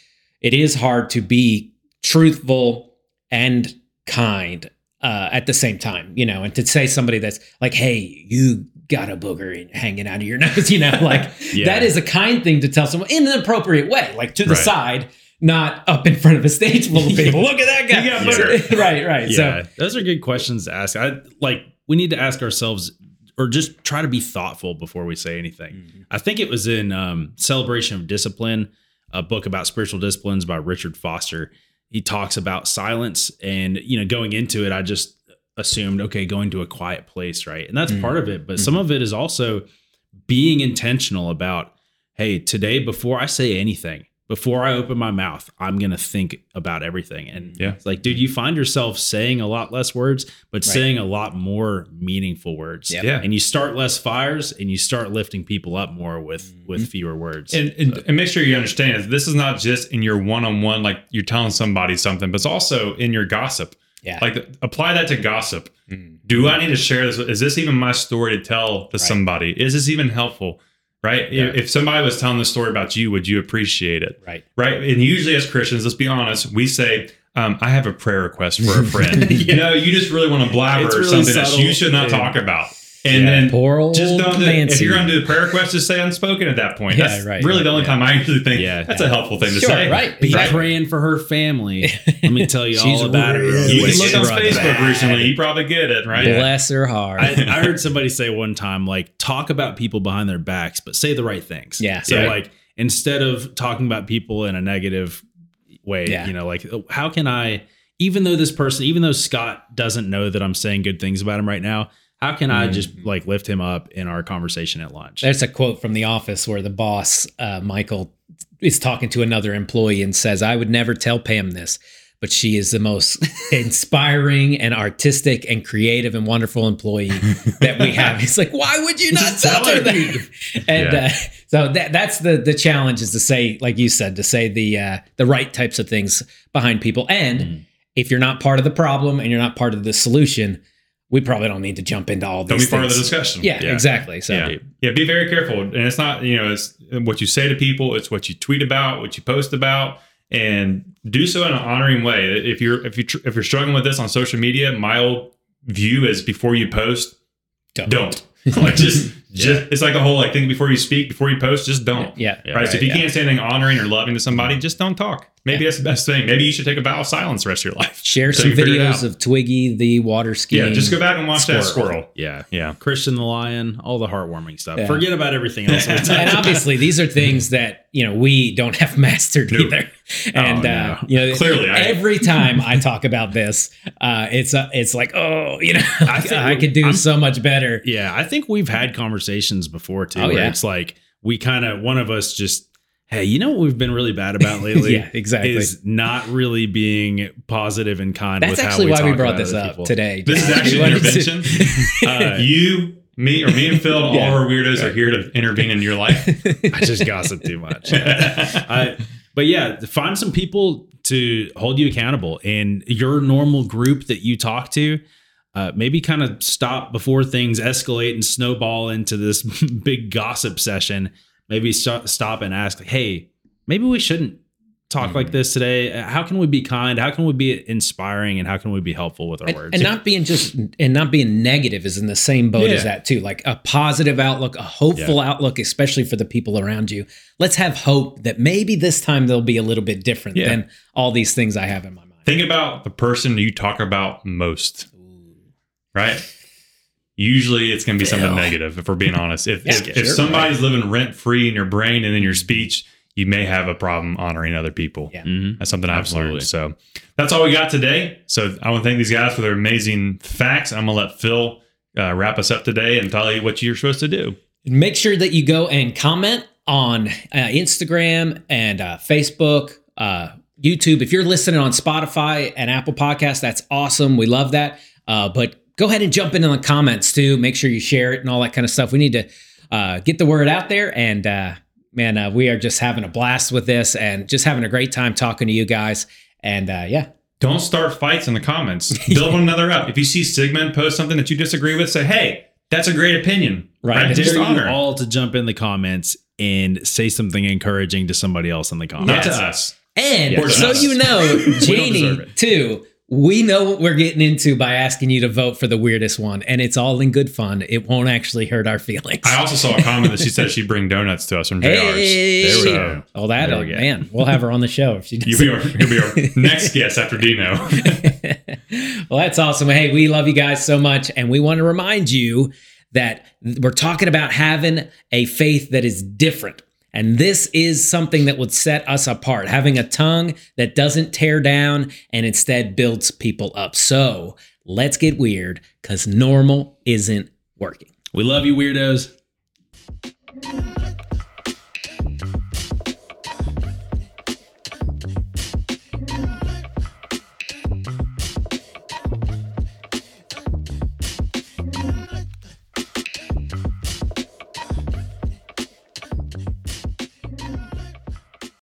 it is hard to be truthful and kind uh, at the same time. You know, and to say somebody that's like, hey, you got a booger in- hanging out of your nose. You know, like Yeah. that is a kind thing to tell someone in an appropriate way, like to the Right. side. Not up in front of a stage full of people. Look at that guy. Booger. right, right. Yeah. So those are good questions to ask. I like we need to ask ourselves or just try to be thoughtful before we say anything. Mm-hmm. I think it was in um, Celebration of Discipline, a book about spiritual disciplines by Richard Foster. He talks about silence and you know going into it I just assumed okay going to a quiet place, right? And that's Mm-hmm. part of it, but some of it is also being intentional about hey, today before I say anything, before I open my mouth, I'm going to think about everything. And Yeah. it's like, dude, you find yourself saying a lot less words, but Right. saying a lot more meaningful words. Yep. Yeah. And you start less fires and you start lifting people up more with Mm-hmm. with fewer words. And, and, and make sure you understand this is not just in your one-on-one, like you're telling somebody something, but it's also in your gossip. Yeah, Like apply that to gossip. Mm. Do I need to share this? Is this even my story to tell to somebody? Is this even helpful? Right? Yeah. If somebody was telling the story about you, would you appreciate it? right. Right? And usually, as Christians, let's be honest, we say, um, "I have a prayer request for a friend." You know, you just really want to blabber really something that you should not Yeah. talk about, and Yeah. then Poor old just don't. Do, if you're going to do a prayer request, just say unspoken at that point. Yeah, That's right, really right, the only yeah. time I usually think Yeah. that's a helpful thing to Sure, say. right. be Right. praying for her family. Let me tell you all about really it. You Wait, can look on it's Facebook bad. recently. You probably get it, right? Bless her heart. I, I heard somebody say one time, like, talk about people behind their backs, but say the right things. Yeah. So, Yeah. like, instead of talking about people in a negative way, Yeah. you know, like, oh, how can I, even though this person, even though Scott doesn't know that I'm saying good things about him right now, how can I just like lift him up in our conversation at lunch? There's a quote from The Office where the boss, uh, Michael, is talking to another employee and says, I would never tell Pam this, but she is the most inspiring and artistic and creative and wonderful employee that we have. He's like, why would you not tell tell her her. that? And Yeah. uh, so that that's the the challenge is to say, like you said, to say the uh, the right types of things behind people. And Mm-hmm. if you're not part of the problem and you're not part of the solution, we probably don't need to jump into all these. Don't these be part of the things. discussion. Yeah, exactly. So yeah. yeah, be very careful. And it's not, you know, it's what you say to people, it's what you tweet about, what you post about, and do so in an honoring way. If you're if you tr- if you're struggling with this on social media, my old view is before you post, don't. don't. like just just it's like the whole like think before you speak, before you post, just don't. Yeah. Right. so if you yeah. can't say anything honoring or loving to somebody, mm-hmm. just don't talk. Maybe that's the best thing. Maybe you should take a vow of silence the rest of your life. Share So some you figure it videos of Twiggy the water skiing. Yeah, just go back and watch that squirrel. Yeah. Yeah. Christian the lion, all the heartwarming stuff. Yeah. Forget about everything else. and obviously these are things that you know we don't have mastered No. either and no. uh you know Clearly, I- every time i talk about this uh it's uh, it's like oh you know i, think I could do I'm- so much better Yeah, I think we've had conversations before too, Oh, where yeah. it's like we kind of one of us just, hey, you know what we've been really bad about lately? Yeah, exactly. Is not really being positive and kind. that's with how actually we why we brought this up people. today This is actually an intervention. Uh, you, me, or me and Phil, all Yeah. of our weirdos are here to intervene in your life. I just gossip too much. I, but yeah, find some people to hold you accountable in your normal group that you talk to. Uh, maybe kind of stop before things escalate and snowball into this big gossip session. Maybe st- stop and ask, hey, maybe we shouldn't talk Mm-hmm. like this today? How can we be kind? How can we be inspiring? And how can we be helpful with our and, words? and not being just and not being negative is in the same boat as that too like a positive outlook a hopeful outlook especially for the people around you let's have hope that maybe this time they'll be a little bit different Yeah. than all these things i have in my mind Think about the person you talk about most, right? Usually it's going to be something negative, if we're being honest. If, Yeah, if, if sure, somebody's living rent free in your brain and in your speech, you may have a problem honoring other people. Yeah. Mhm. That's something I've Absolutely. learned. So that's all we got today. So I want to thank these guys for their amazing facts. I'm going to let Phil uh, wrap us up today and tell you what you're supposed to do. make sure that you go and comment on uh, instagram and uh, facebook uh, youtube if you're listening on spotify and apple Podcasts, that's awesome we love that uh, but go ahead and jump in in the comments too make sure you share it and all that kind of stuff we need to uh, get the word out there and uh, man uh, we are just having a blast with this and just having a great time talking to you guys and uh, yeah Don't start fights in the comments. Build one another up. If you see Sigmund post something that you disagree with, say, hey, that's a great opinion. Right. I Just dare you all to jump in the comments and say something encouraging to somebody else in the Not comments. to us. And Yeah, so just you know, deserve Janie, too, we know what we're getting into by asking you to vote for the weirdest one. And it's all in good fun. It won't actually hurt our feelings. I also saw a comment that she said she'd bring donuts to us from JR's. Hey, There we go. Oh, that, There we go. man. We'll have her on the show if she does. You'll be, our, you'll be our next guest after Dino. well, that's awesome. Hey, we love you guys so much. And we want to remind you that we're talking about having a faith that is different. And this is something that would set us apart, having a tongue that doesn't tear down and instead builds people up. So let's get weird because normal isn't working. We love you, weirdos.